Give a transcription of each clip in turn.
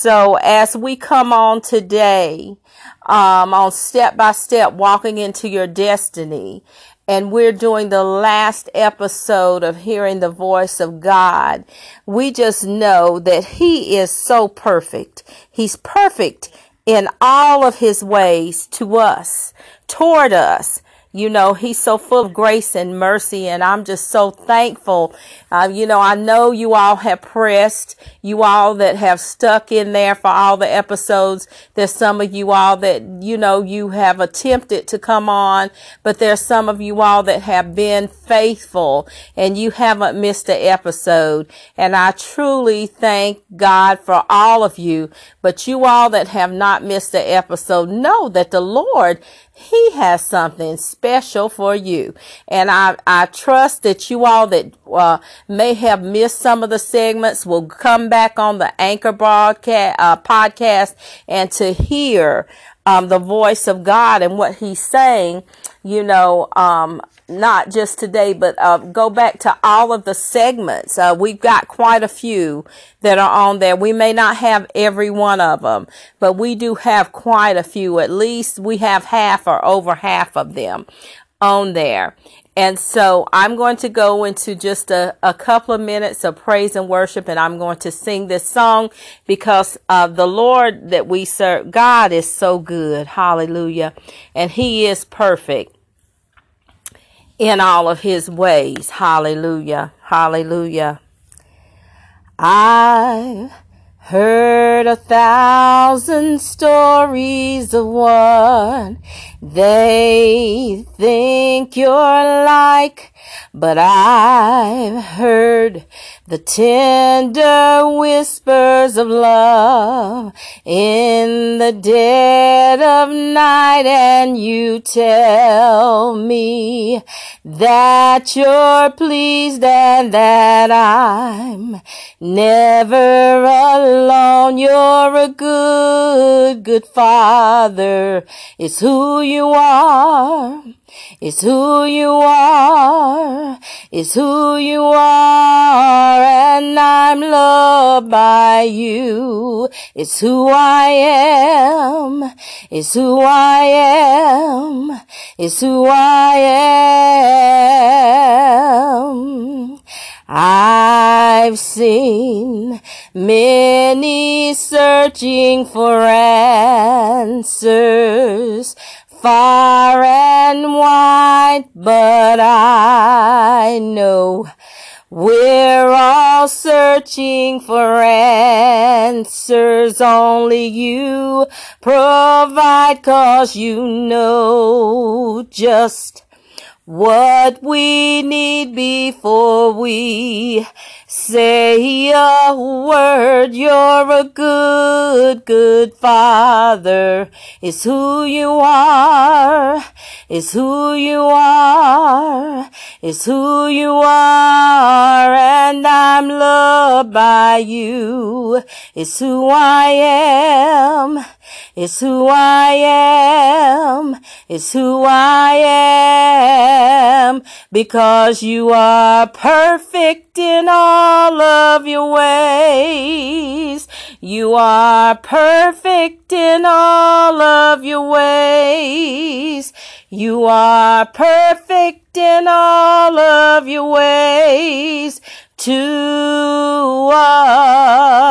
So as we come on today, um, on step by step walking into your destiny, and we're doing the last episode of hearing the voice of God. We just know that He is so perfect. He's perfect in all of His ways to us, toward us. You know, he's so full of grace and mercy, and I'm just so thankful. Uh, you know, I know you all have pressed, you all that have stuck in there for all the episodes. There's some of you all that, you know, you have attempted to come on, but there's some of you all that have been faithful and you haven't missed an episode. And I truly thank God for all of you. But you all that have not missed an episode know that the Lord he has something special for you. And I, I trust that you all that uh, may have missed some of the segments will come back on the Anchor broadcast, uh, podcast and to hear um, the voice of God and what he's saying, you know, um, not just today, but uh, go back to all of the segments. Uh, we've got quite a few that are on there. We may not have every one of them, but we do have quite a few. At least we have half or over half of them on there. And so I'm going to go into just a, a couple of minutes of praise and worship, and I'm going to sing this song because uh, the Lord that we serve, God is so good. Hallelujah. And He is perfect in all of his ways. Hallelujah. Hallelujah. I've heard a thousand stories of what they think you're like, but I've heard the tender whispers of love in the dead of night and you tell me that you're pleased and that I'm never alone. You're a good, good father. It's who you are. It's who you are. It's who you are. And I'm loved by you. It's who I am. It's who I am. It's who I am. I've seen many searching for answers far and wide, but I know we're all searching for answers. Only you provide cause you know just what we need before we say a word. You're a good, good father. It's who you are. It's who you are. It's who you are. And I'm loved by you. It's who I am. It's who I am. It's who I am. Because you are perfect in all of your ways. You are perfect in all of your ways. You are perfect in all of your ways to us.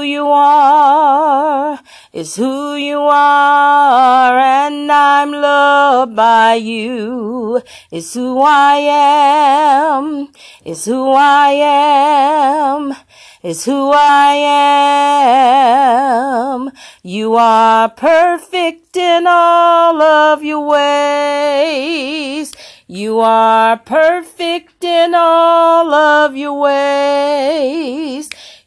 you are, is who you are, and I'm loved by you. Is who I am, is who I am, is who I am. You are perfect in all of your ways. You are perfect in all of your ways.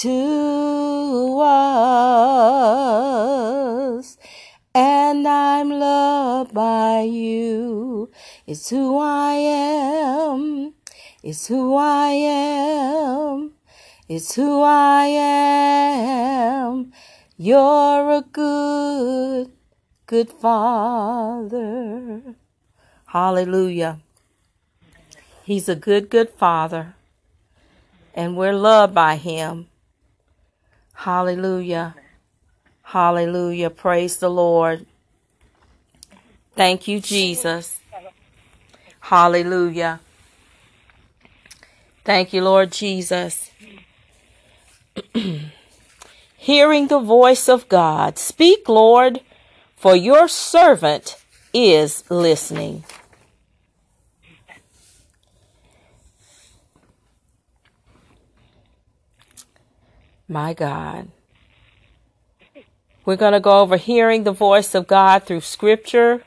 to us. And I'm loved by you. It's who I am. It's who I am. It's who I am. You're a good, good father. Hallelujah. He's a good, good father. And we're loved by him. Hallelujah. Hallelujah. Praise the Lord. Thank you, Jesus. Hallelujah. Thank you, Lord Jesus. Hearing the voice of God. Speak, Lord, for your servant is listening. My God. We're going to go over hearing the voice of God through scripture.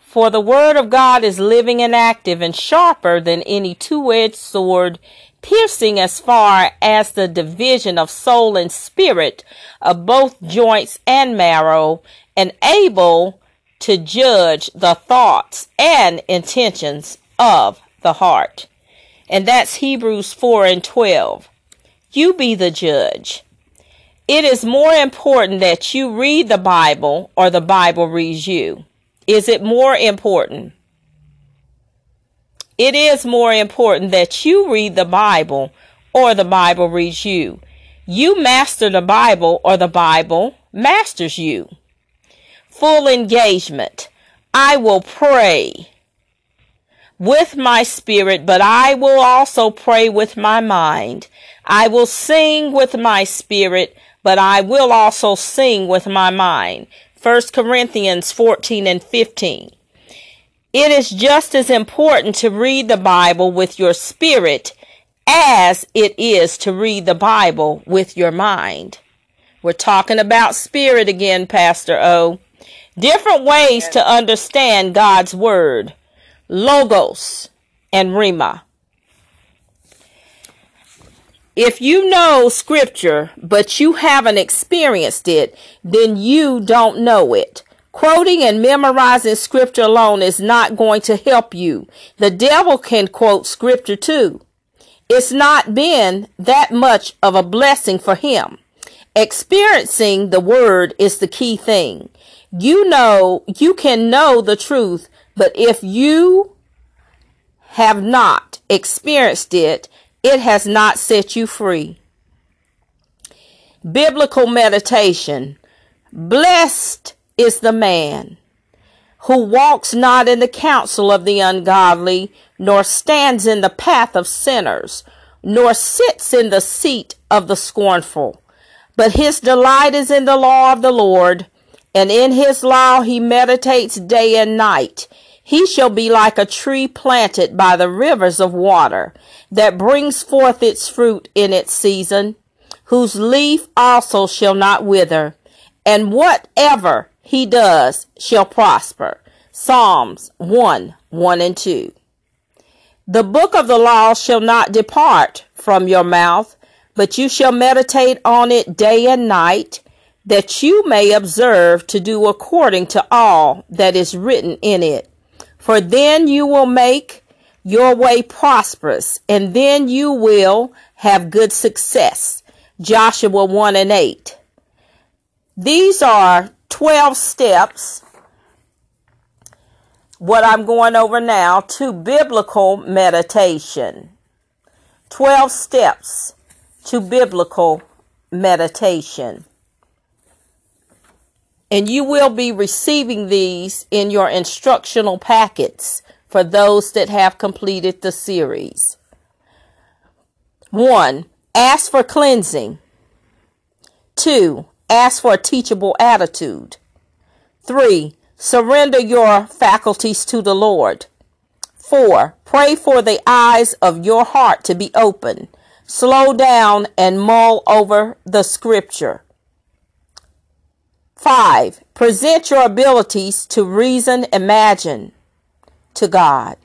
For the word of God is living and active and sharper than any two-edged sword, piercing as far as the division of soul and spirit, of both joints and marrow, and able to judge the thoughts and intentions of the heart. And that's Hebrews 4 and 12. You be the judge. It is more important that you read the Bible or the Bible reads you. Is it more important? It is more important that you read the Bible or the Bible reads you. You master the Bible or the Bible masters you. Full engagement. I will pray with my spirit, but I will also pray with my mind. I will sing with my spirit, but I will also sing with my mind. 1 Corinthians 14 and 15. It is just as important to read the Bible with your spirit as it is to read the Bible with your mind. We're talking about spirit again, Pastor O. Different ways to understand God's word. Logos, and Rhema. If you know scripture, but you haven't experienced it, then you don't know it. Quoting and memorizing scripture alone is not going to help you. The devil can quote scripture too. It's not been that much of a blessing for him. Experiencing the word is the key thing. You know, you can know the truth, but if you have not experienced it, it has not set you free. Biblical meditation. Blessed is the man who walks not in the counsel of the ungodly, nor stands in the path of sinners, nor sits in the seat of the scornful. But his delight is in the law of the Lord, and in his law he meditates day and night. He shall be like a tree planted by the rivers of water that brings forth its fruit in its season, whose leaf also shall not wither, and whatever he does shall prosper. Psalms 1 1 and 2. The book of the law shall not depart from your mouth, but you shall meditate on it day and night, that you may observe to do according to all that is written in it. For then you will make your way prosperous, and then you will have good success. Joshua 1 and 8. These are 12 steps what I'm going over now to biblical meditation. 12 steps to biblical meditation. And you will be receiving these in your instructional packets for those that have completed the series. 1. Ask for cleansing. 2. Ask for a teachable attitude. 3. Surrender your faculties to the Lord. 4. Pray for the eyes of your heart to be open. Slow down and mull over the scripture. 5. Present your abilities to reason, imagine to God.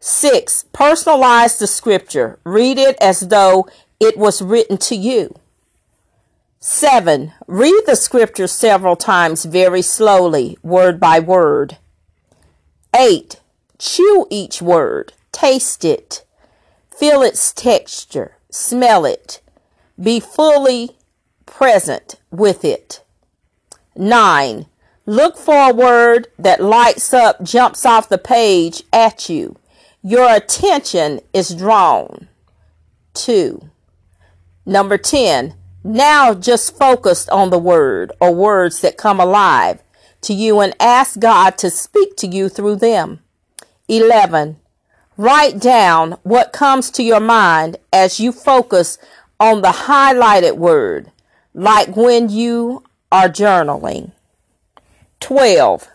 6. Personalize the scripture. Read it as though it was written to you. 7. Read the scripture several times very slowly, word by word. 8. Chew each word, taste it, feel its texture, smell it, be fully present with it. 9. Look for a word that lights up, jumps off the page at you. Your attention is drawn. 2. Number 10 now just focus on the word or words that come alive to you and ask God to speak to you through them. 11. Write down what comes to your mind as you focus on the highlighted word, like when you are journaling. 12.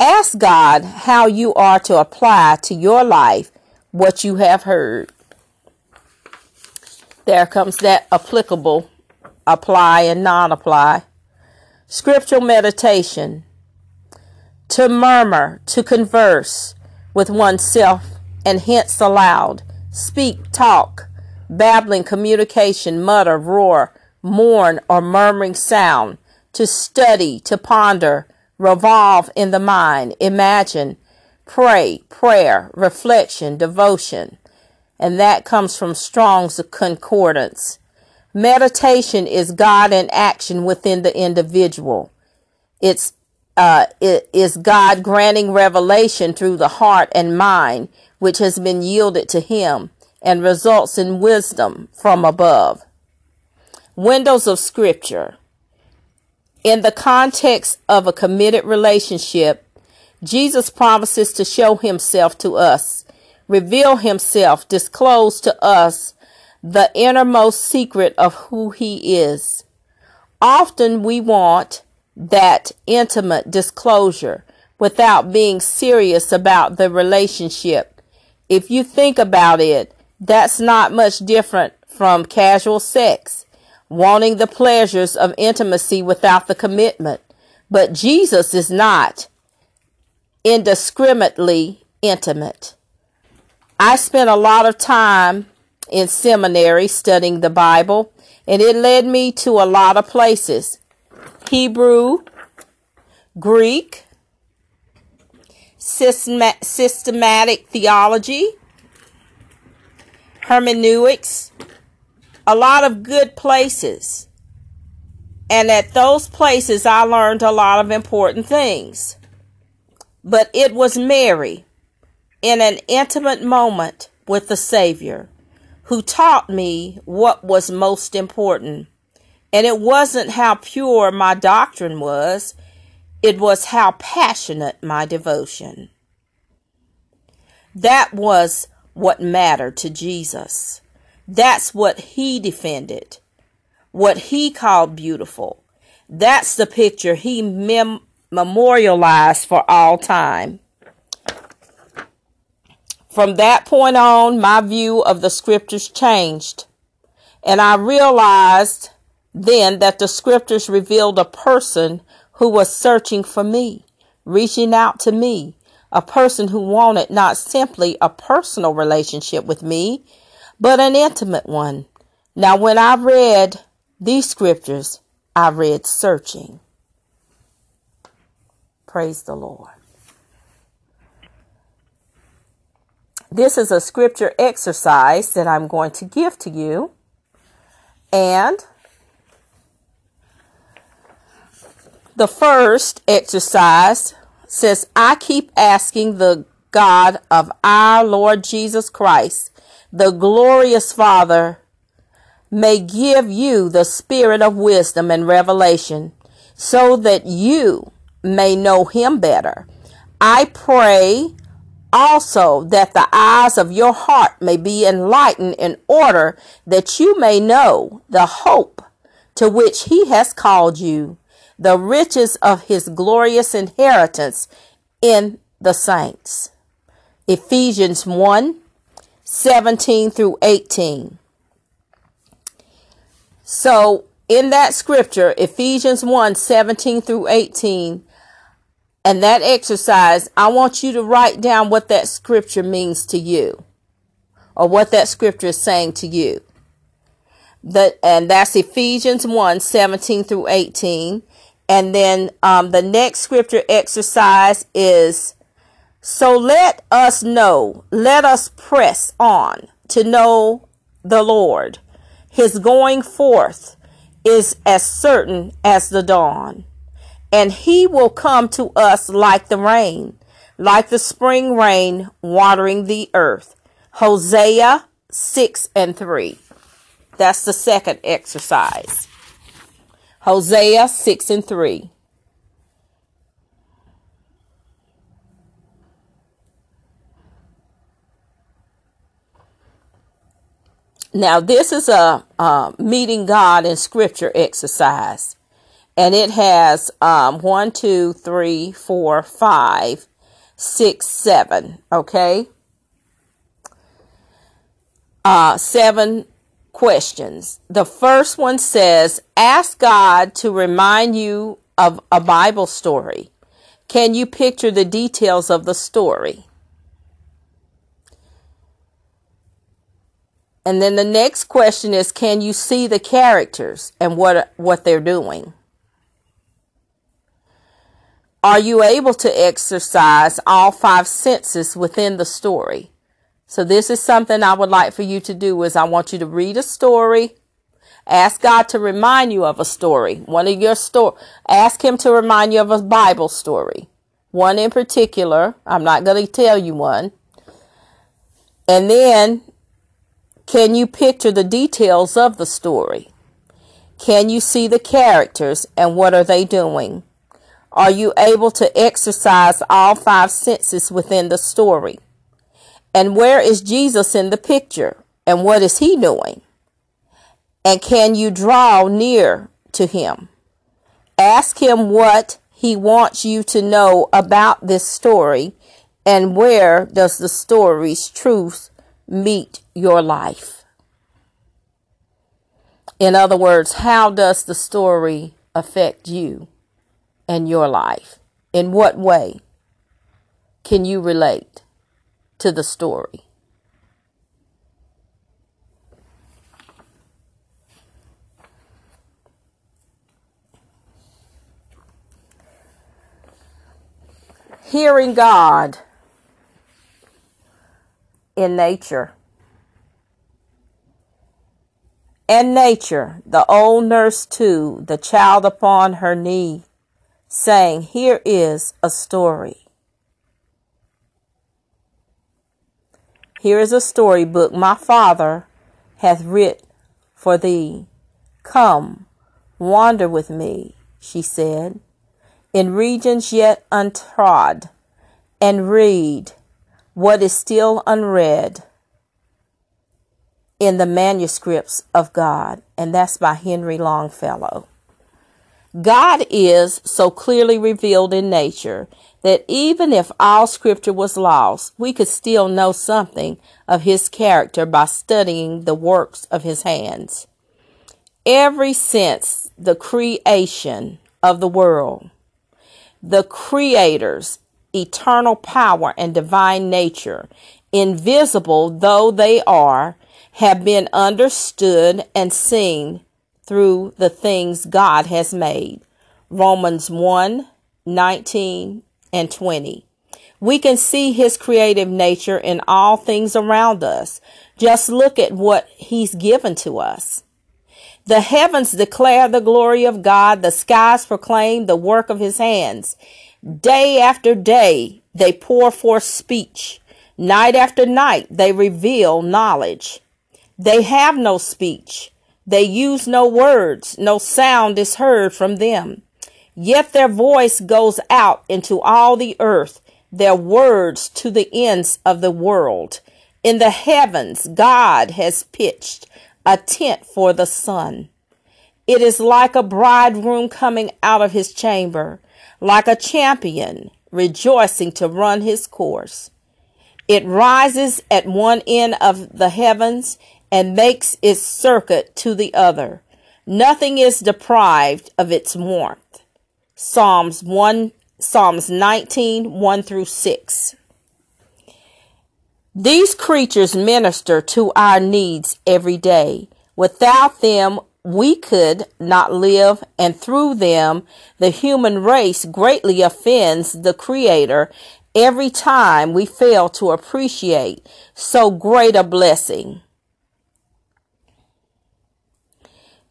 Ask God how you are to apply to your life what you have heard. There comes that applicable apply and non apply. Scriptural meditation. To murmur, to converse with oneself and hence aloud. Speak, talk, babbling communication, mutter, roar, mourn, or murmuring sound. To study, to ponder, revolve in the mind, imagine, pray, prayer, reflection, devotion. And that comes from Strong's Concordance. Meditation is God in action within the individual. It's uh, it is God granting revelation through the heart and mind, which has been yielded to Him and results in wisdom from above. Windows of Scripture. In the context of a committed relationship, Jesus promises to show Himself to us, reveal Himself, disclose to us the innermost secret of who He is. Often we want that intimate disclosure without being serious about the relationship. If you think about it, that's not much different from casual sex, wanting the pleasures of intimacy without the commitment. But Jesus is not indiscriminately intimate. I spent a lot of time in seminary studying the Bible, and it led me to a lot of places Hebrew, Greek, systematic theology, hermeneutics, a lot of good places. And at those places, I learned a lot of important things. But it was Mary in an intimate moment with the Savior who taught me what was most important. And it wasn't how pure my doctrine was, it was how passionate my devotion. That was what mattered to Jesus. That's what he defended, what he called beautiful. That's the picture he mem- memorialized for all time. From that point on, my view of the scriptures changed. And I realized then that the scriptures revealed a person who was searching for me, reaching out to me, a person who wanted not simply a personal relationship with me, but an intimate one. Now, when I read these scriptures, I read searching. Praise the Lord. This is a scripture exercise that I'm going to give to you. And the first exercise says, I keep asking the God of our Lord Jesus Christ, the glorious Father, may give you the spirit of wisdom and revelation so that you may know him better. I pray also that the eyes of your heart may be enlightened in order that you may know the hope to which he has called you, the riches of his glorious inheritance in the saints. Ephesians 1 17 through 18. So, in that scripture, Ephesians 1 17 through 18, and that exercise, I want you to write down what that scripture means to you or what that scripture is saying to you. That, and that's Ephesians 1 17 through 18. And then um, the next scripture exercise is So let us know, let us press on to know the Lord. His going forth is as certain as the dawn and he will come to us like the rain, like the spring rain watering the earth. Hosea 6 and 3. That's the second exercise. Hosea 6 and 3. Now, this is a uh, meeting God in scripture exercise and it has um, one, two, three, four, five, six, seven. Okay, uh, seven questions. The first one says, "Ask God to remind you of a Bible story. Can you picture the details of the story?" And then the next question is, can you see the characters and what what they're doing? Are you able to exercise all five senses within the story? So this is something I would like for you to do is I want you to read a story. Ask God to remind you of a story. One of your story. Ask him to remind you of a Bible story. One in particular. I'm not going to tell you one. And then can you picture the details of the story? Can you see the characters and what are they doing? Are you able to exercise all five senses within the story? And where is Jesus in the picture? And what is he doing? And can you draw near to him? Ask him what he wants you to know about this story and where does the story's truth meet your life? In other words, how does the story affect you? and your life? In what way can you relate to the story? Hearing God in nature. And nature, the old nurse too, the child upon her knee, saying, Here is a story. Here is a storybook my father hath writ for thee. Come, wander with me, she said, in regions yet untrod, and read what is still unread in the manuscripts of God. And that's by Henry Longfellow. God is so clearly revealed in nature that even if all scripture was lost, we could still know something of his character by studying the works of his hands. Every since the creation of the world, the Creator's eternal power and divine nature, invisible though they are, have been understood and seen through the things God has made. Romans 1 19 and 20. We can see his creative nature in all things around us. Just look at what he's given to us. The heavens declare the glory of God. The skies proclaim the work of his hands. Day after day, they pour forth speech. Night after night, they reveal knowledge. They have no speech. They use no words. No sound is heard from them. Yet their voice goes out into all the earth their words to the ends of the world. In the heavens, God has pitched a tent for the sun. It is like a bridegroom coming out of his chamber, like a champion rejoicing to run his course. It rises at one end of the heavens and makes its circuit to the other. Nothing is deprived of its warmth. Psalms 1 Psalms 19, 1 through 6. These creatures minister to our needs every day. Without them, we could not live, and through them, the human race greatly offends the Creator every time we fail to appreciate so great a blessing.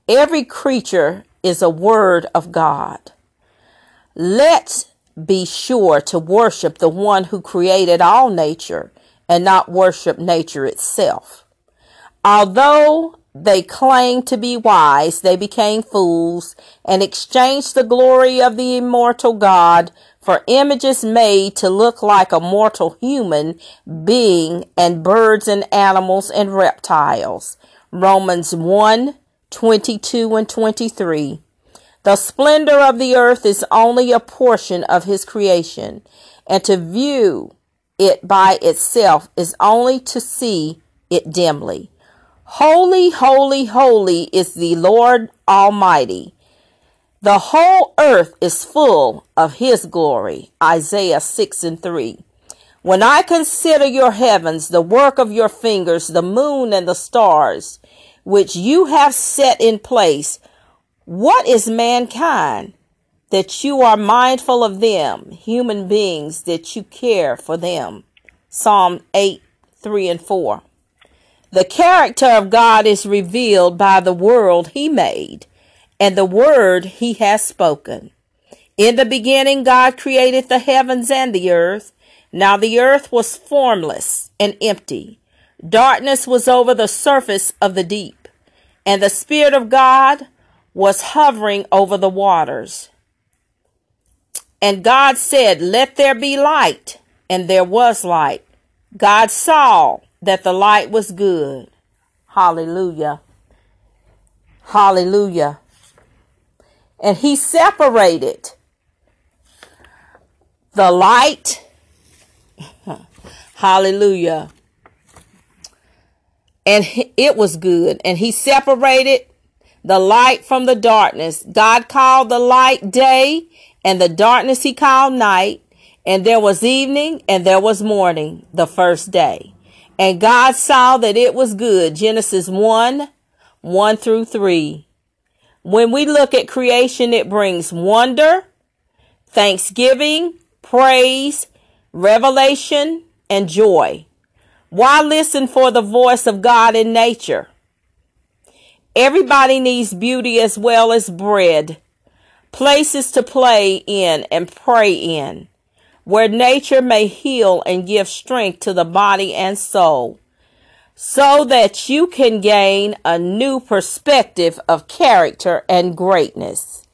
Every creature is a word of God. Let's be sure to worship the one who created all nature and not worship nature itself. Although they claimed to be wise, they became fools and exchanged the glory of the immortal God for images made to look like a mortal human being and birds and animals and reptiles. Romans 1 22 and 23. The splendor of the earth is only a portion of his creation, and to view it by itself is only to see it dimly. Holy, holy, holy is the Lord Almighty. The whole earth is full of his glory. Isaiah 6 and 3. When I consider your heavens, the work of your fingers, the moon and the stars, which you have set in place, what is mankind that you are mindful of them, human beings that you care for them? Psalm 8, 3 and 4. The character of God is revealed by the world he made and the word he has spoken. In the beginning, God created the heavens and the earth. Now the earth was formless and empty. Darkness was over the surface of the deep, and the Spirit of God was hovering over the waters. And God said, Let there be light. And there was light. God saw that the light was good. Hallelujah. Hallelujah. And he separated the light. Hallelujah. And it was good. And he separated the light from the darkness. God called the light day, and the darkness he called night. And there was evening, and there was morning, the first day. And God saw that it was good. Genesis 1 1 through 3. When we look at creation, it brings wonder, thanksgiving, praise, revelation, and joy. Why listen for the voice of God in nature? Everybody needs beauty as well as bread, places to play in and pray in, where nature may heal and give strength to the body and soul, so that you can gain a new perspective of character and greatness.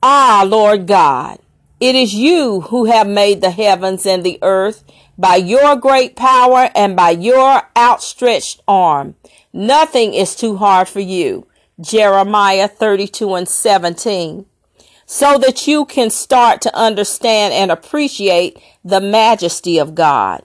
Ah, Lord God, it is you who have made the heavens and the earth by your great power and by your outstretched arm. Nothing is too hard for you. Jeremiah 32 and 17. So that you can start to understand and appreciate the majesty of God.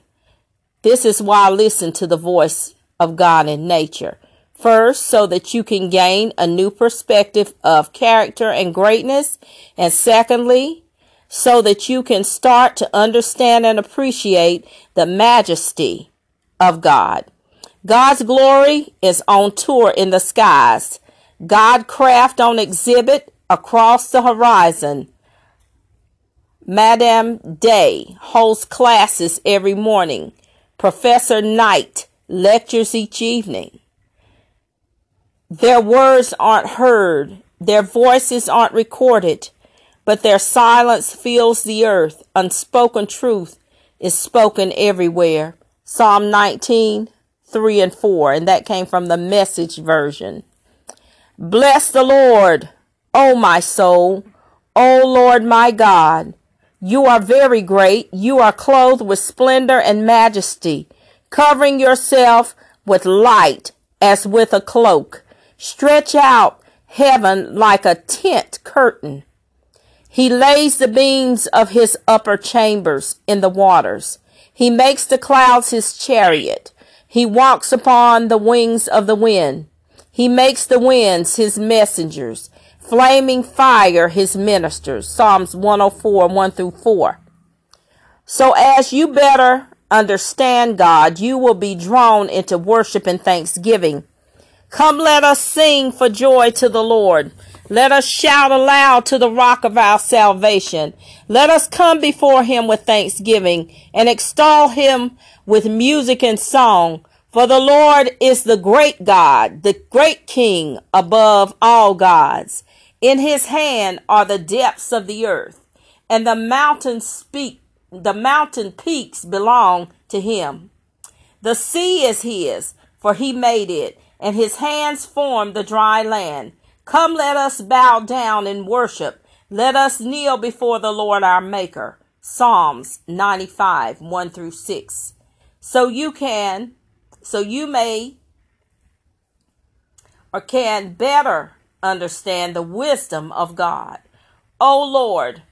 This is why I listen to the voice of God in nature. First, so that you can gain a new perspective of character and greatness. And secondly, so that you can start to understand and appreciate the majesty of God. God's glory is on tour in the skies. God craft on exhibit across the horizon. Madame Day holds classes every morning. Professor Night lectures each evening. Their words aren't heard, their voices aren't recorded, but their silence fills the earth. Unspoken truth is spoken everywhere. Psalm 19, 3 and 4, and that came from the message version. Bless the Lord, O my soul, O Lord my God. You are very great. You are clothed with splendor and majesty, covering yourself with light as with a cloak. Stretch out heaven like a tent curtain he lays the beams of his upper chambers in the waters. He makes the clouds his chariot. He walks upon the wings of the wind. He makes the winds his messengers, flaming fire his ministers. Psalms 104, 1 through 4. So as you better understand God, you will be drawn into worship and thanksgiving. Come, let us sing for joy to the Lord. Let us shout aloud to the rock of our salvation. Let us come before him with thanksgiving and extol him with music and song. For the Lord is the great God, the great King above all gods. In his hand are the depths of the earth, and the mountains speak, the mountain peaks belong to him. The sea is his, for he made it, and his hands formed the dry land. Come, let us bow down and worship. Let us kneel before the Lord our Maker. Psalms 95, 1 through 6. So you can, so you may or can better understand the wisdom of God. O Lord,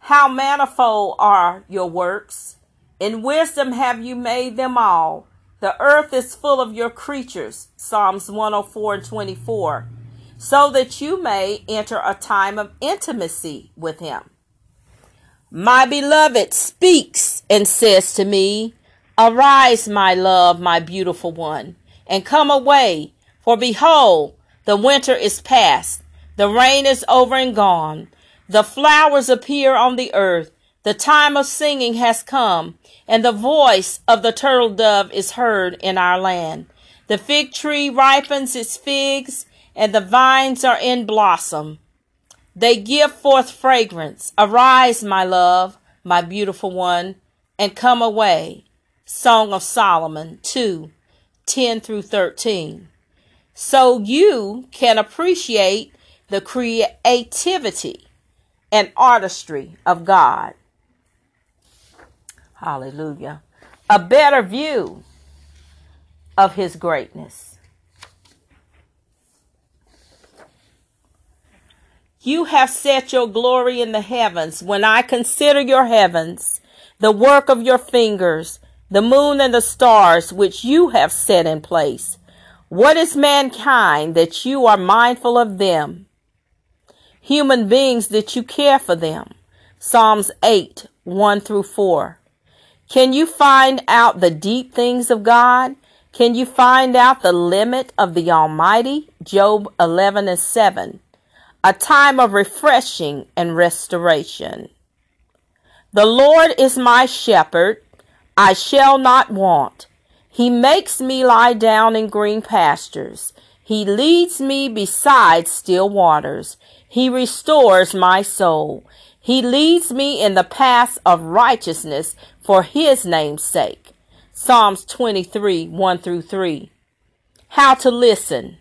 how manifold are your works! In wisdom have you made them all. The earth is full of your creatures. Psalms 104 and 24 so that you may enter a time of intimacy with him. My beloved speaks and says to me, Arise, my love, my beautiful one, and come away, for behold, the winter is past, the rain is over and gone, the flowers appear on the earth, the time of singing has come, and the voice of the turtle dove is heard in our land. The fig tree ripens its figs, and the vines are in blossom. They give forth fragrance. Arise, my love, my beautiful one, and come away. Song of Solomon 2 10 through 13. So you can appreciate the creativity and artistry of God. Hallelujah. A better view of his greatness. You have set your glory in the heavens. When I consider your heavens, the work of your fingers, the moon and the stars which you have set in place, what is mankind that you are mindful of them? Human beings that you care for them. Psalms 8, 1 through 4. Can you find out the deep things of God? Can you find out the limit of the Almighty? Job 11 and 7 a time of refreshing and restoration. The Lord is my shepherd, I shall not want. He makes me lie down in green pastures. He leads me beside still waters. He restores my soul. He leads me in the paths of righteousness for his name's sake. Psalms 23, 1 through 3. How to listen.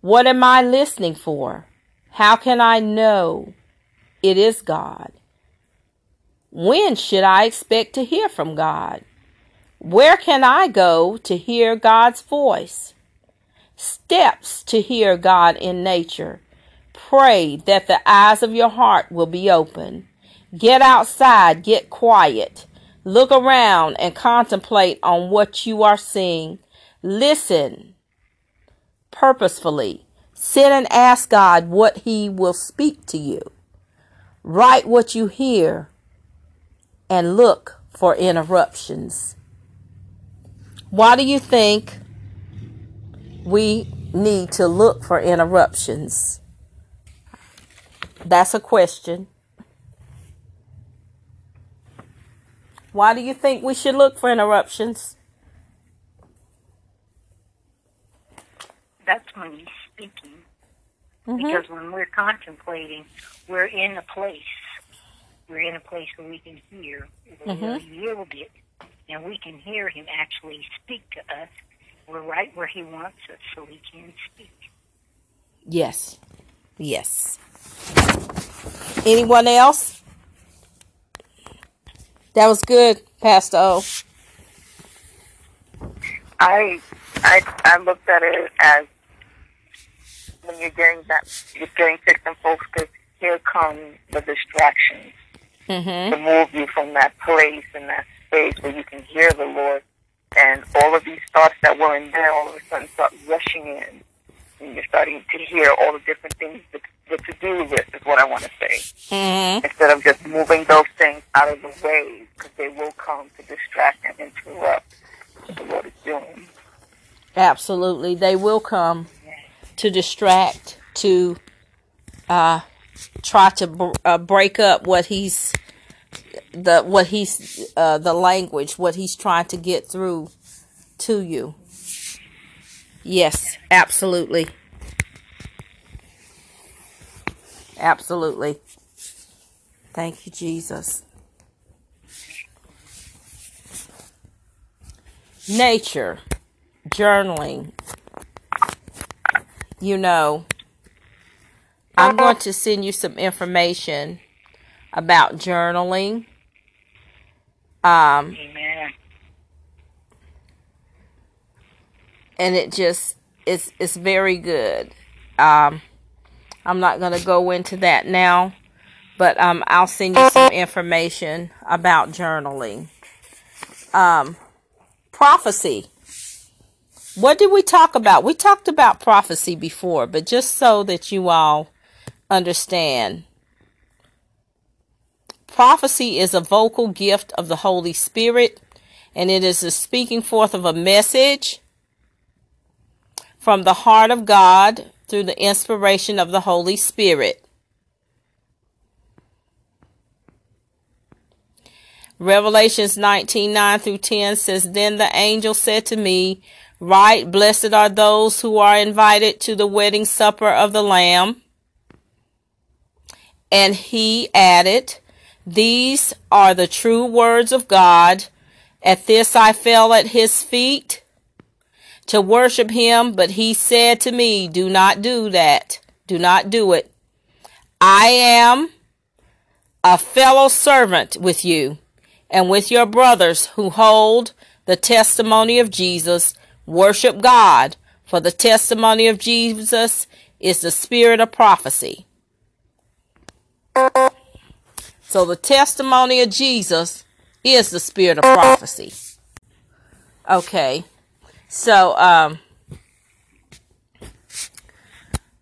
What am I listening for? How can I know it is God? When should I expect to hear from God? Where can I go to hear God's voice? Steps to hear God in nature. Pray that the eyes of your heart will be open. Get outside, get quiet. Look around and contemplate on what you are seeing. Listen purposefully. Sit and ask God what He will speak to you. Write what you hear and look for interruptions. Why do you think we need to look for interruptions? That's a question. Why do you think we should look for interruptions? That's when he's speaking. Mm-hmm. Because when we're contemplating, we're in a place. We're in a place where we can hear mm-hmm. a little bit, and we can hear him actually speak to us. We're right where he wants us, so he can speak. Yes. Yes. Anyone else? That was good, Pastor O. I I I looked at it as when you're getting that you're getting sick and folks because here come the distractions mm-hmm. to move you from that place and that space where you can hear the Lord and all of these thoughts that were in there all of a sudden start rushing in and you're starting to hear all the different things that the to-do list is what I want to say. Mm-hmm. Instead of just moving those things out of the way, because they will come to distract and interrupt what the Lord is doing. Absolutely, they will come to distract, to uh, try to b- uh, break up what he's the what he's uh, the language, what he's trying to get through to you. Yes, absolutely. Absolutely. Thank you, Jesus. Nature, journaling. You know, I'm going to send you some information about journaling. Um, Amen. And it just it's it's very good. Um, I'm not going to go into that now, but um, I'll send you some information about journaling. Um, prophecy. What did we talk about? We talked about prophecy before, but just so that you all understand. Prophecy is a vocal gift of the Holy Spirit, and it is the speaking forth of a message from the heart of God through the inspiration of the Holy Spirit. Revelations 19 9 through 10 says, Then the angel said to me, Write, blessed are those who are invited to the wedding supper of the Lamb. And he added, These are the true words of God. At this I fell at his feet to worship him, but he said to me, Do not do that. Do not do it. I am a fellow servant with you and with your brothers who hold the testimony of Jesus. Worship God, for the testimony of Jesus is the spirit of prophecy. So the testimony of Jesus is the spirit of prophecy. Okay. So, um,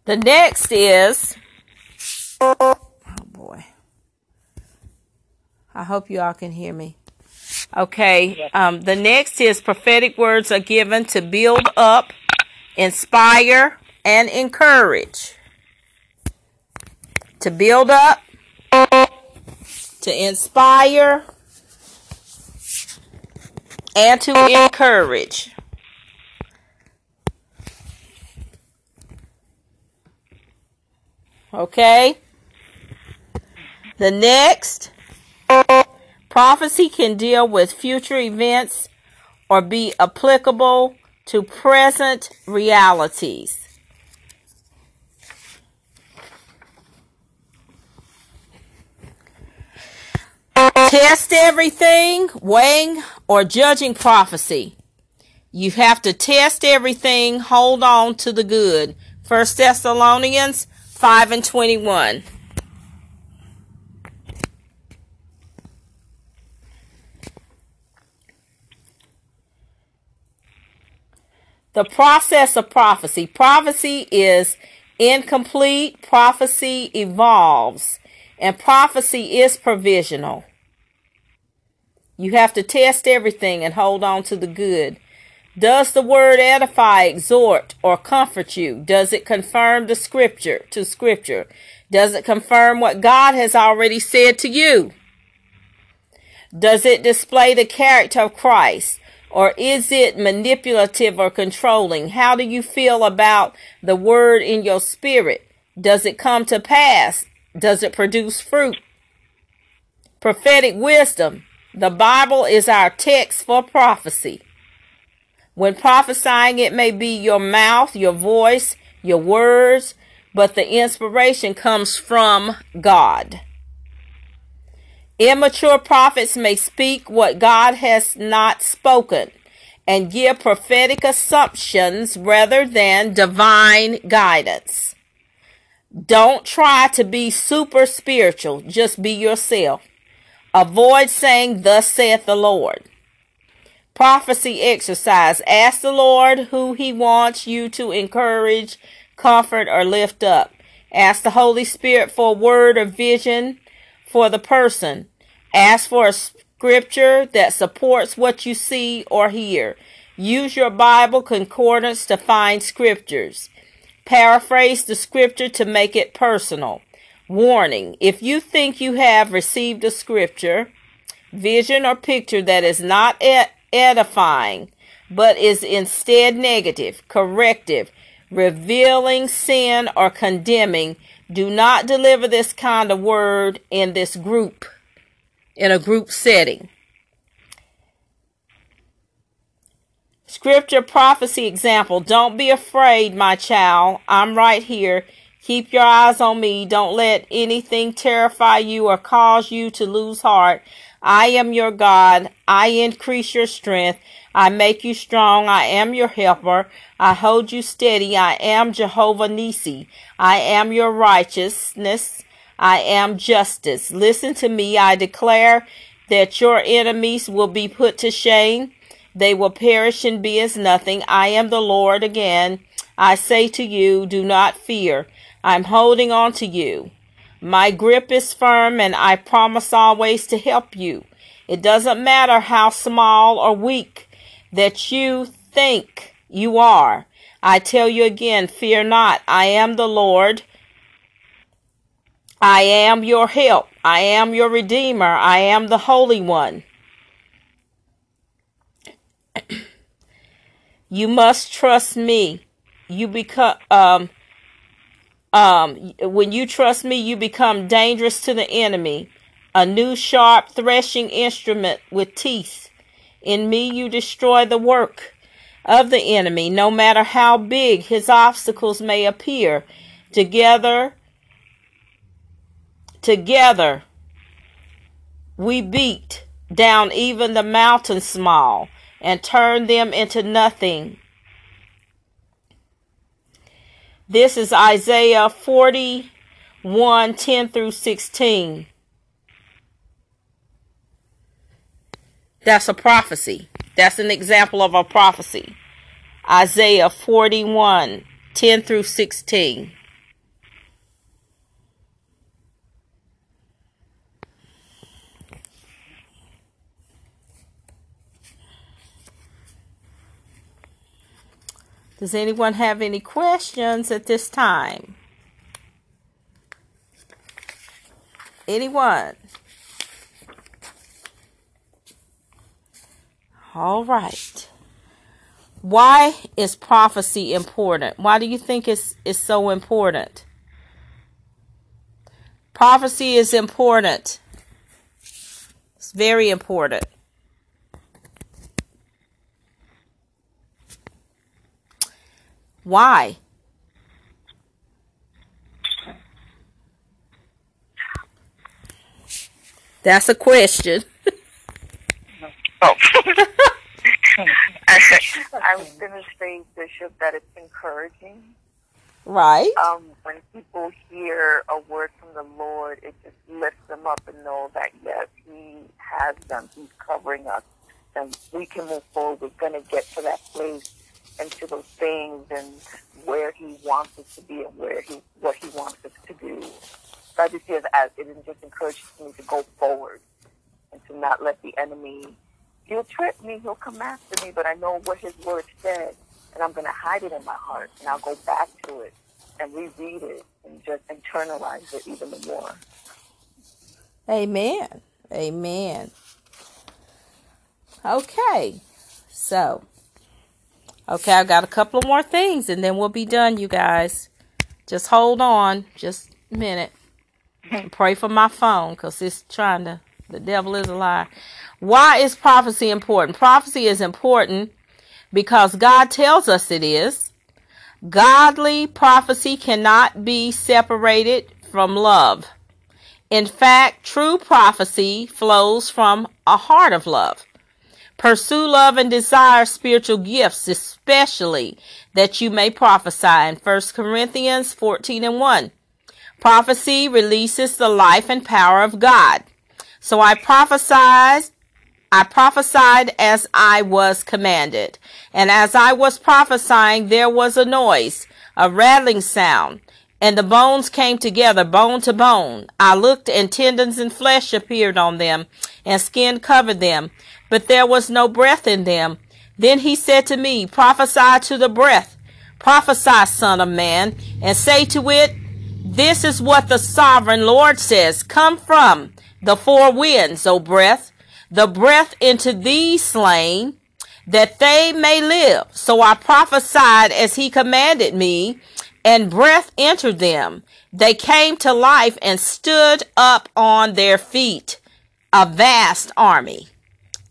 the next is, oh boy. I hope you all can hear me. Okay. Um, the next is prophetic words are given to build up, inspire, and encourage. To build up, to inspire, and to encourage. Okay? The next prophecy can deal with future events or be applicable to present realities. Test everything, weighing or judging prophecy. You have to test everything, hold on to the good. First Thessalonians 5 and 21. The process of prophecy. Prophecy is incomplete. Prophecy evolves. And prophecy is provisional. You have to test everything and hold on to the good. Does the word edify, exhort, or comfort you? Does it confirm the scripture to scripture? Does it confirm what God has already said to you? Does it display the character of Christ? Or is it manipulative or controlling? How do you feel about the word in your spirit? Does it come to pass? Does it produce fruit? Prophetic wisdom. The Bible is our text for prophecy. When prophesying, it may be your mouth, your voice, your words, but the inspiration comes from God. Immature prophets may speak what God has not spoken and give prophetic assumptions rather than divine guidance. Don't try to be super spiritual, just be yourself. Avoid saying, Thus saith the Lord. Prophecy exercise. Ask the Lord who He wants you to encourage, comfort, or lift up. Ask the Holy Spirit for a word or vision for the person. Ask for a scripture that supports what you see or hear. Use your Bible concordance to find scriptures. Paraphrase the scripture to make it personal. Warning if you think you have received a scripture, vision, or picture that is not edifying, but is instead negative, corrective, revealing sin, or condemning, do not deliver this kind of word in this group, in a group setting. Scripture prophecy example. Don't be afraid, my child. I'm right here. Keep your eyes on me. Don't let anything terrify you or cause you to lose heart. I am your God. I increase your strength. I make you strong. I am your helper. I hold you steady. I am Jehovah Nissi. I am your righteousness. I am justice. Listen to me. I declare that your enemies will be put to shame. They will perish and be as nothing. I am the Lord again. I say to you, do not fear. I'm holding on to you. My grip is firm and I promise always to help you. It doesn't matter how small or weak that you think you are. I tell you again, fear not. I am the Lord. I am your help. I am your Redeemer. I am the Holy One. you must trust me. You become um um, when you trust me, you become dangerous to the enemy. A new sharp threshing instrument with teeth. In me, you destroy the work of the enemy, no matter how big his obstacles may appear. Together, together, we beat down even the mountains small and turn them into nothing this is Isaiah 41 10 through 16. That's a prophecy. That's an example of a prophecy. Isaiah 41 10 through 16. Does anyone have any questions at this time? Anyone? All right. Why is prophecy important? Why do you think it's, it's so important? Prophecy is important. It's very important. Why? That's a question. oh. I was going to say, Bishop, that it's encouraging. Right. Um, when people hear a word from the Lord, it just lifts them up and know that, yes, He has them. He's covering us. And we can move forward. We're going to get to that place into those things and where he wants us to be and where he what he wants us to do. I just see it as it just encourages me to go forward and to not let the enemy. He'll trick me. He'll come after me, but I know what his word said, and I'm going to hide it in my heart, and I'll go back to it and reread it and just internalize it even more. Amen. Amen. Okay. So, okay, I've got a couple of more things and then we'll be done, you guys. Just hold on just a minute. Pray for my phone because it's trying to, the devil is a lie. Why is prophecy important? Prophecy is important because God tells us it is. Godly prophecy cannot be separated from love. In fact, true prophecy flows from a heart of love. Pursue love and desire spiritual gifts, especially that you may prophesy in 1 Corinthians 14 and 1. Prophecy releases the life and power of God. So I prophesied, I prophesied as I was commanded. And as I was prophesying, there was a noise, a rattling sound, and the bones came together, bone to bone. I looked, and tendons and flesh appeared on them, and skin covered them but there was no breath in them. Then he said to me, Prophesy to the breath, prophesy, son of man, and say to it, This is what the sovereign Lord says, Come from the four winds, O breath, the breath into these slain, that they may live. So I prophesied as he commanded me, and breath entered them. They came to life and stood up on their feet, a vast army.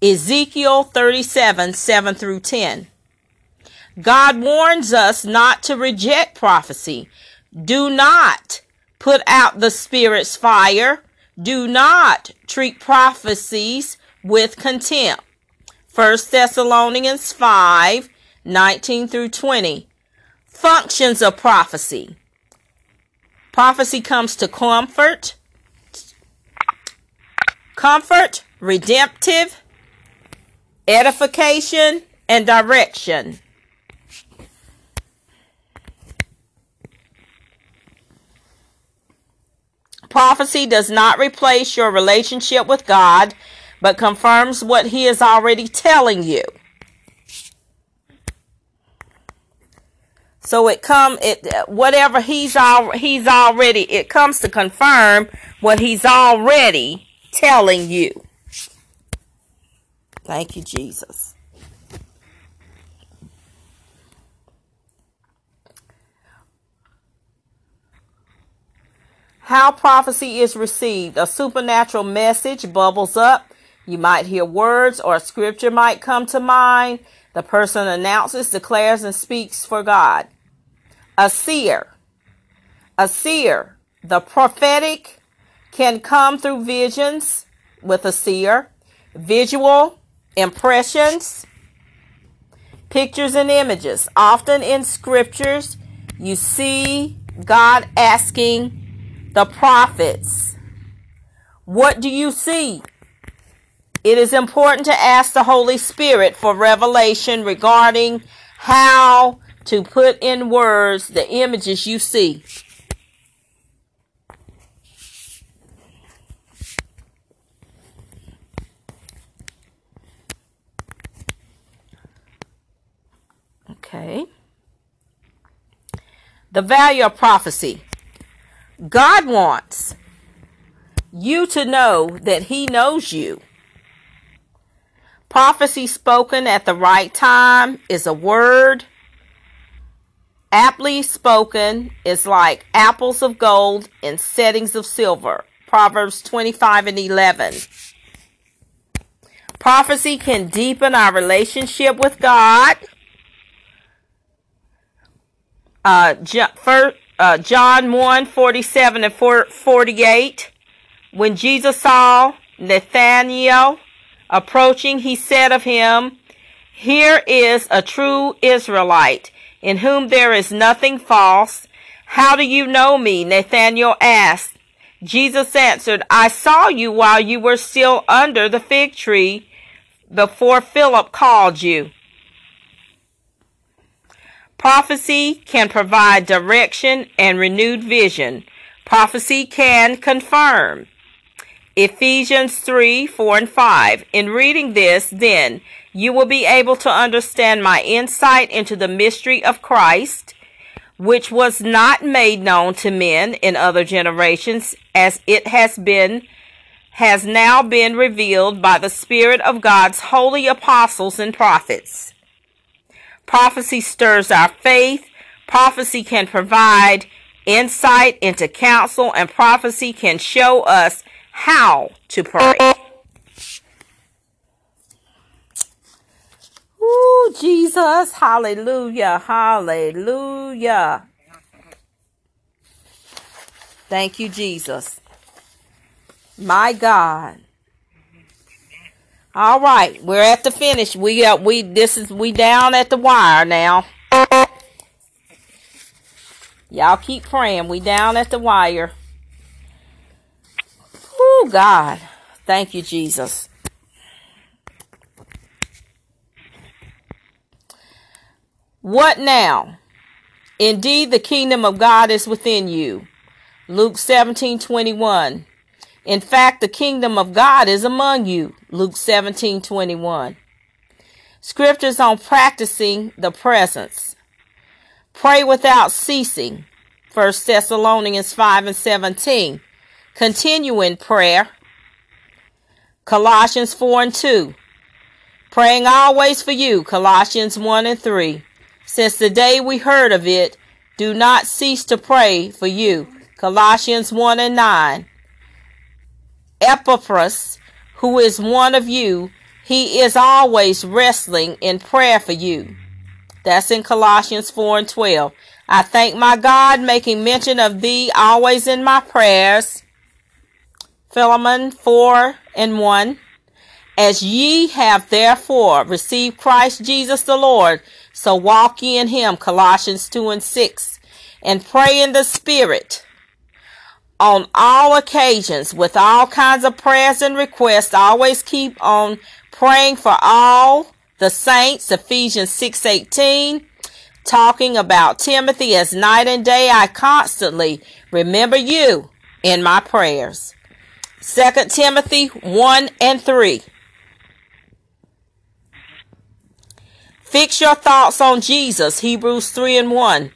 Ezekiel 37 7 through 10. God warns us not to reject prophecy. Do not put out the Spirit's fire. Do not treat prophecies with contempt. 1 Thessalonians 5 19 through 20. Functions of prophecy. Prophecy comes to comfort, comfort, redemptive, edification, and direction. Prophecy does not replace your relationship with God, but confirms what He is already telling you. So it come it whatever he's all he's already it comes to confirm what he's already telling you. Thank you, Jesus. How prophecy is received. A supernatural message bubbles up. You might hear words or a scripture might come to mind. The person announces, declares, and speaks for God. A seer. A seer. The prophetic can come through visions with a seer, visual, impressions, pictures, and images. Often in scriptures, you see God asking the prophets, What do you see? It is important to ask the Holy Spirit for revelation regarding how to put in words the images you see. Okay. The value of prophecy. God wants you to know that He knows you. Prophecy spoken at the right time is a word. Aptly spoken is like apples of gold in settings of silver. Proverbs 25 and 11. Prophecy can deepen our relationship with God uh, uh, John 1 47 and 48. When Jesus saw Nathanael approaching, he said of him, Here is a true Israelite, in whom there is nothing false. How do you know me? Nathanael asked. Jesus answered, I saw you while you were still under the fig tree before Philip called you. Prophecy can provide direction and renewed vision. Prophecy can confirm. Ephesians 3 4 and 5. In reading this, then, you will be able to understand my insight into the mystery of Christ, which was not made known to men in other generations, as it has been has now been revealed by the Spirit of God's holy apostles and prophets. Prophecy stirs our faith. Prophecy can provide insight into counsel, and prophecy can show us how to pray. Ooh, Jesus. Hallelujah. Hallelujah. Thank you, Jesus. My God. All right, we're at the finish. We uh, we this is we down at the wire now. Y'all keep praying. We down at the wire. Oh God. Thank you, Jesus. What now? Indeed, the kingdom of God is within you. Luke 17 21. In fact, the kingdom of God is among you. Luke 17 21. Scriptures on practicing the presence. Pray without ceasing. 1 Thessalonians 5 and 17. Continue in prayer. Colossians 4 and 2. Praying always for you. Colossians 1 and 3. Since the day we heard of it, do not cease to pray for you. Colossians 1 and 9. Epaphras, who is one of you, he is always wrestling in prayer for you. That's in Colossians 4 and 12. I thank my God, making mention of thee always in my prayers. Philemon 4 and 1. As ye have therefore received Christ Jesus the Lord, so walk ye in him. Colossians 2 and 6. And pray in the Spirit on all occasions with all kinds of prayers and requests. Always keep on praying for all the saints. Ephesians 6:18 talking about Timothy as night and day I constantly remember you in my prayers. 2 Timothy 1 and 3. Fix your thoughts on Jesus. Hebrews 3 and 1.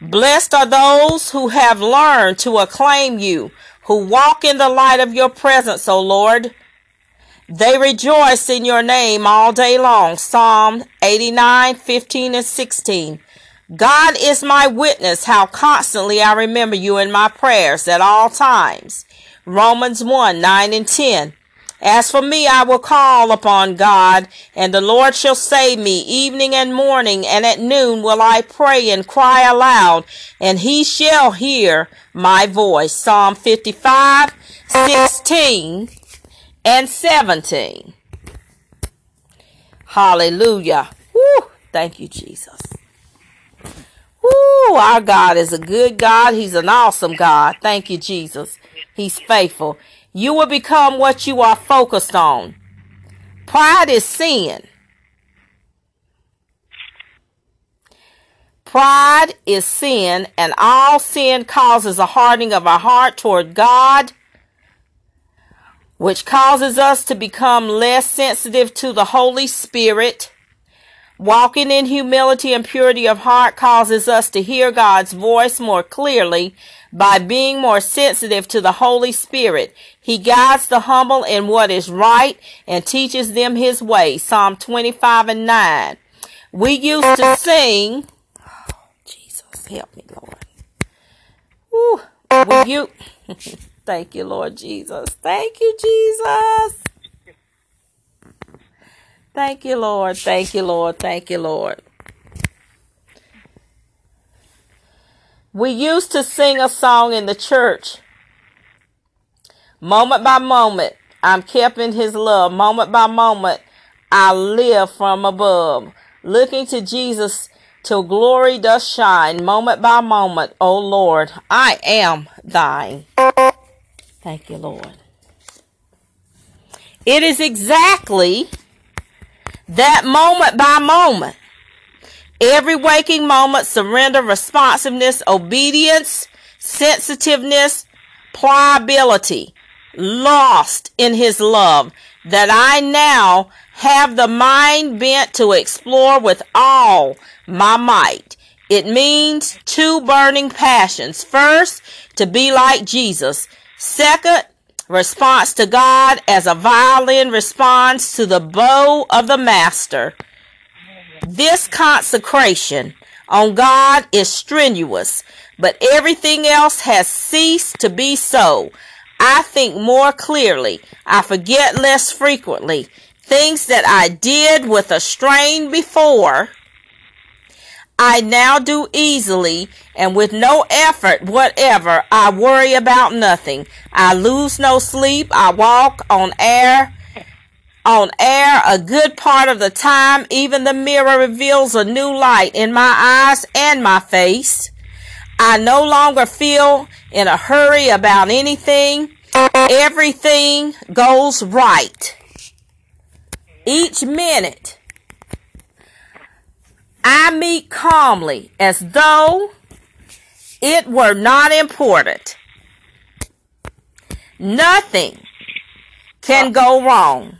Blessed are those who have learned to acclaim you, who walk in the light of your presence, O Lord. They rejoice in your name all day long. Psalm 89, 15, and 16. God is my witness how constantly I remember you in my prayers at all times. Romans 1, 9 and 10. As for me, I will call upon God, and the Lord shall save me. Evening and morning, and at noon will I pray and cry aloud, and he shall hear my voice. Psalm 55, 16, and 17. Hallelujah. Woo. Thank you, Jesus. Woo. Our God is a good God. He's an awesome God. Thank you, Jesus. He's faithful you will become what you are focused on. Pride is sin. Pride is sin, and all sin causes a hardening of our heart toward God, which causes us to become less sensitive to the Holy Spirit. Walking in humility and purity of heart causes us to hear God's voice more clearly by being more sensitive to the Holy Spirit. He guides the humble in what is right and teaches them his way. Psalm 25 and 9. We used to sing, oh, Jesus, help me, Lord. Woo. We you, thank you, Lord Jesus. Thank you, Jesus. Thank you, Lord. Thank you, Lord. Thank you, Lord. We used to sing a song in the church. Moment by moment, I'm kept in his love. Moment by moment, I live from above. Looking to Jesus till glory does shine. Moment by moment, O Lord, I am thine. Thank you, Lord. It is exactly that moment by moment Every waking moment, surrender, responsiveness, obedience, sensitiveness, pliability, lost in his love, that I now have the mind bent to explore with all my might. It means two burning passions. First, to be like Jesus. Second, response to God as a violin responds to the bow of the master. This consecration on God is strenuous, but everything else has ceased to be so. I think more clearly. I forget less frequently. Things that I did with a strain before, I now do easily and with no effort whatever. I worry about nothing. I lose no sleep. I walk on air. On air a good part of the time, even the mirror reveals a new light in my eyes and my face. I no longer feel in a hurry about anything. Everything goes right. Each minute, I meet calmly as though it were not important. Nothing can go wrong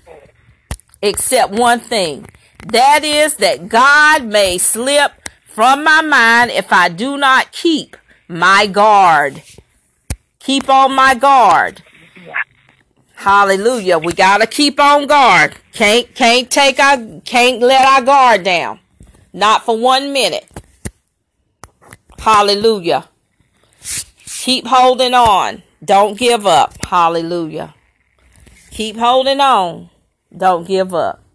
except one thing. That is that God may slip from my mind if I do not keep my guard. Keep on my guard. Hallelujah. We gotta keep on guard. Can't can't take our can't let our guard down. Not for one minute. Hallelujah. Keep holding on. Don't give up. Hallelujah. Keep holding on. Don't give up.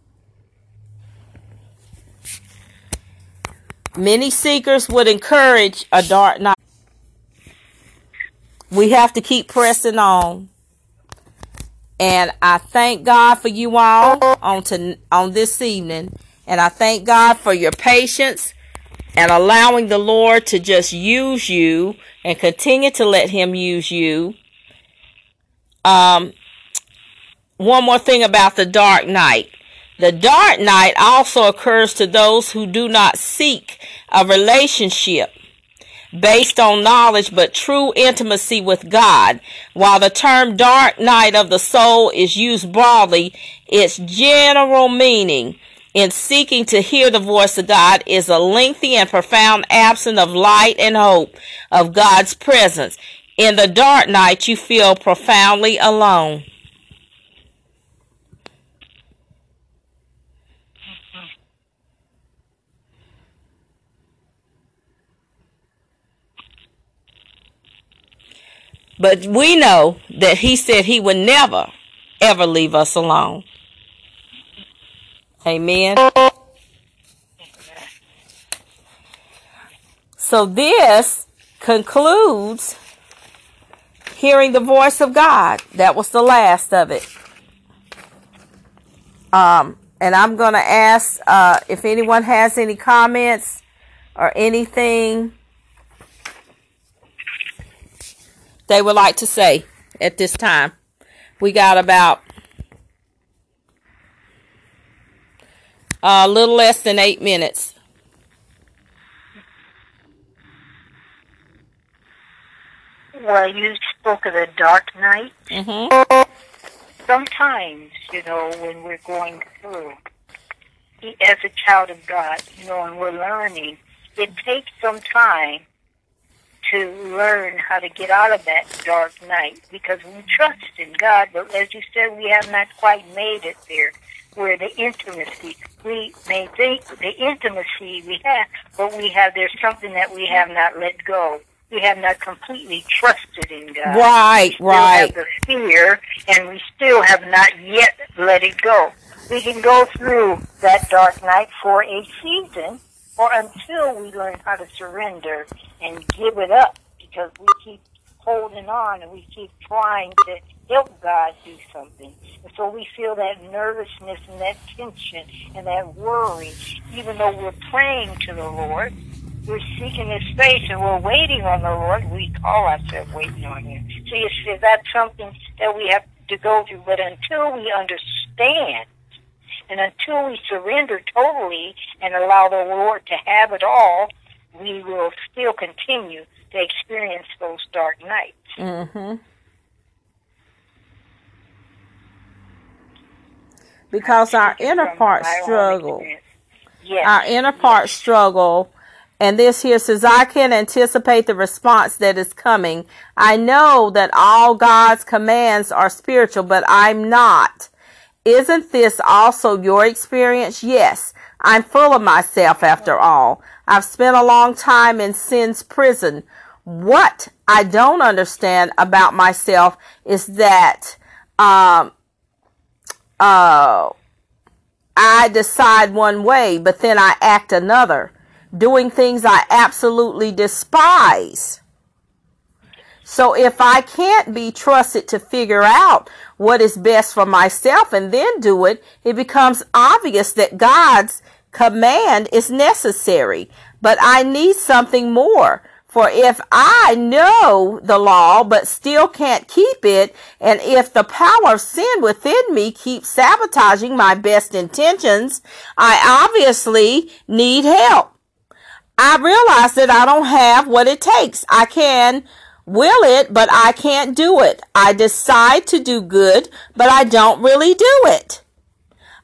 Many seekers would encourage a dark night. We have to keep pressing on. And I thank God for you all on to, on this evening. And I thank God for your patience and allowing the Lord to just use you and continue to let him use you. Um one more thing about the dark night. The dark night also occurs to those who do not seek a relationship based on knowledge but true intimacy with God. While the term dark night of the soul is used broadly, its general meaning in seeking to hear the voice of God is a lengthy and profound absence of light and hope of God's presence. In the dark night, you feel profoundly alone. But we know that he said he would never, ever leave us alone. Amen. So this concludes hearing the voice of God. That was the last of it. Um, and I'm going to ask uh, if anyone has any comments or anything they would like to say at this time. We got about a little less than eight minutes. Well, you spoke of the dark night. Mm-hmm. Sometimes, you know, when we're going through, as a child of God, you know, and we're learning, it takes some time to learn how to get out of that dark night because we trust in God, but as you said, we have not quite made it there where the intimacy, we may think the intimacy we have, but we have, there's something that we have not let go. We have not completely trusted in God. Right, we right. have the fear, and we still have not yet let it go. We can go through that dark night for a season, or until we learn how to surrender and give it up because we keep holding on and we keep trying to help God do something. And so we feel that nervousness and that tension and that worry, even though we're praying to the Lord, we're seeking His face and we're waiting on the Lord. We call ourselves waiting on Him. So you see, that's something that we have to go through. But until we understand and until we surrender totally and allow the Lord to have it all, we will still continue to experience those dark nights. Mm-hmm. Because our inner part struggle. Yes. Our inner part struggle. And this here says, I can anticipate the response that is coming. I know that all God's commands are spiritual, but I'm not. Isn't this also your experience? Yes. I'm full of myself after all. I've spent a long time in sin's prison. What I don't understand about myself is that um, uh, I decide one way, but then I act another, doing things I absolutely despise. So if I can't be trusted to figure out what is best for myself and then do it, it becomes obvious that God's command is necessary. But I need something more. For if I know the law but still can't keep it, and if the power of sin within me keeps sabotaging my best intentions, I obviously need help. I realize that I don't have what it takes. I can will it, but I can't do it. I decide to do good, but I don't really do it.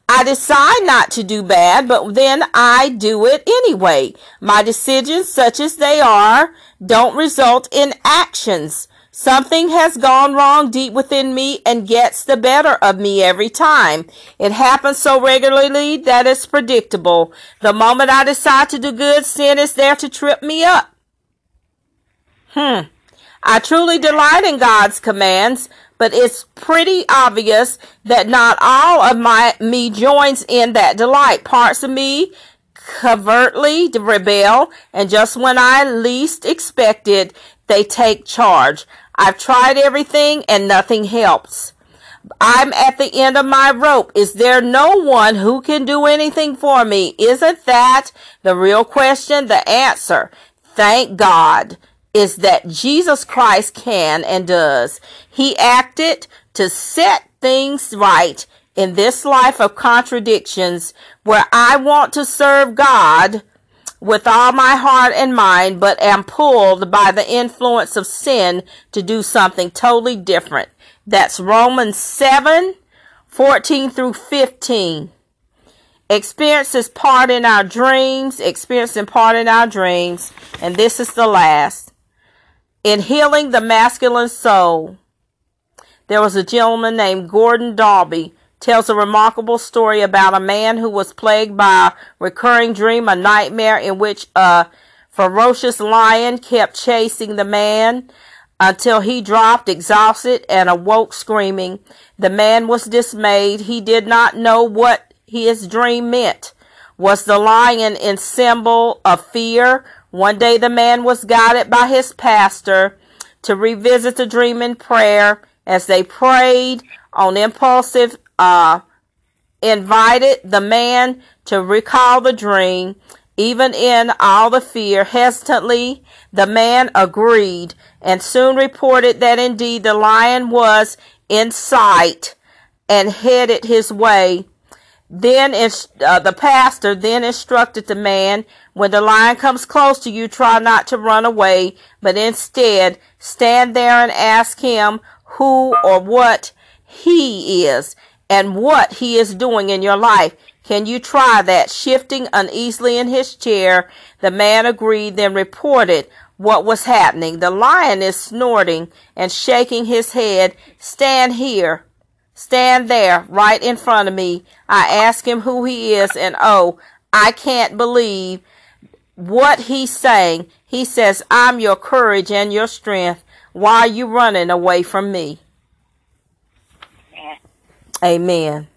I decide not to do bad, but then I do it anyway. My decisions, such as they are, don't result in actions. Something has gone wrong deep within me and gets the better of me every time. It happens so regularly that it's predictable. The moment I decide to do good, sin is there to trip me up. Hmm. I truly delight in God's commands, but it's pretty obvious that not all of my me joins in that delight. Parts of me covertly rebel, and just when I least expect it, they take charge. I've tried everything and nothing helps. I'm at the end of my rope. Is there no one who can do anything for me? Isn't that the real question? The answer. Thank God is that Jesus Christ can and does. He acted to set things right in this life of contradictions where I want to serve God with all my heart and mind, but am pulled by the influence of sin to do something totally different. That's Romans 7 14 through 15. Experience is part in our dreams, experience in part in our dreams, and this is the last. In healing the masculine soul, there was a gentleman named Gordon Dalbey tells a remarkable story about a man who was plagued by a recurring dream, a nightmare in which a ferocious lion kept chasing the man until he dropped exhausted and awoke screaming. The man was dismayed. He did not know what his dream meant. Was the lion in symbol of fear one day the man was guided by his pastor to revisit the dream in prayer. As they prayed on impulsive, uh, invited the man to recall the dream. Even in all the fear, hesitantly, the man agreed and soon reported that indeed the lion was in sight and headed his way. Then uh, the pastor then instructed the man, when the lion comes close to you, try not to run away, but instead stand there and ask him who or what he is and what he is doing in your life. Can you try that? Shifting uneasily in his chair, the man agreed, then reported what was happening. The lion is snorting and shaking his head. Stand here. Stand there right in front of me. I ask him who he is, and oh, I can't believe what he's saying. He says, I'm your courage and your strength. Why are you running away from me? Amen.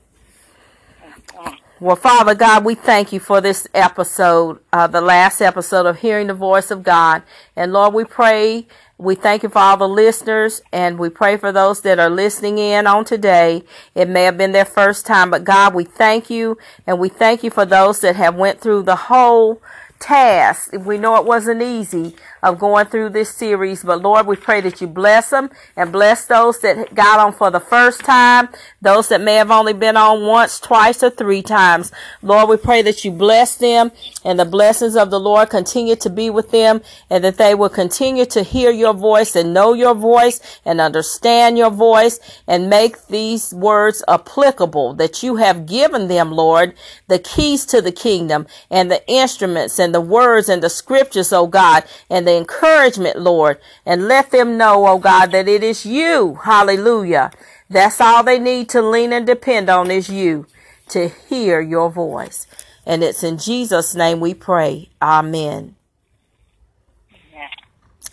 Well, Father God, we thank you for this episode, uh, the last episode of Hearing the Voice of God. And Lord, we pray we thank you for all the listeners and we pray for those that are listening in on today. It may have been their first time, but God, we thank you and we thank you for those that have went through the whole task. We know it wasn't easy, of going through this series. But Lord, we pray that you bless them and bless those that got on for the first time, those that may have only been on once, twice, or three times. Lord, we pray that you bless them and the blessings of the Lord continue to be with them and that they will continue to hear your voice and know your voice and understand your voice and make these words applicable that you have given them, Lord, the keys to the kingdom and the instruments and the words and the scriptures, oh God, and the encouragement, Lord, and let them know, oh God, that it is you. Hallelujah. That's all they need to lean and depend on is you to hear your voice. And it's in Jesus' name we pray. Amen.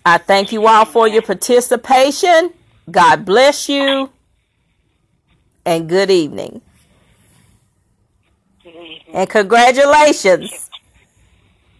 I thank you all for your participation. God bless you. And good evening. Good evening. And congratulations.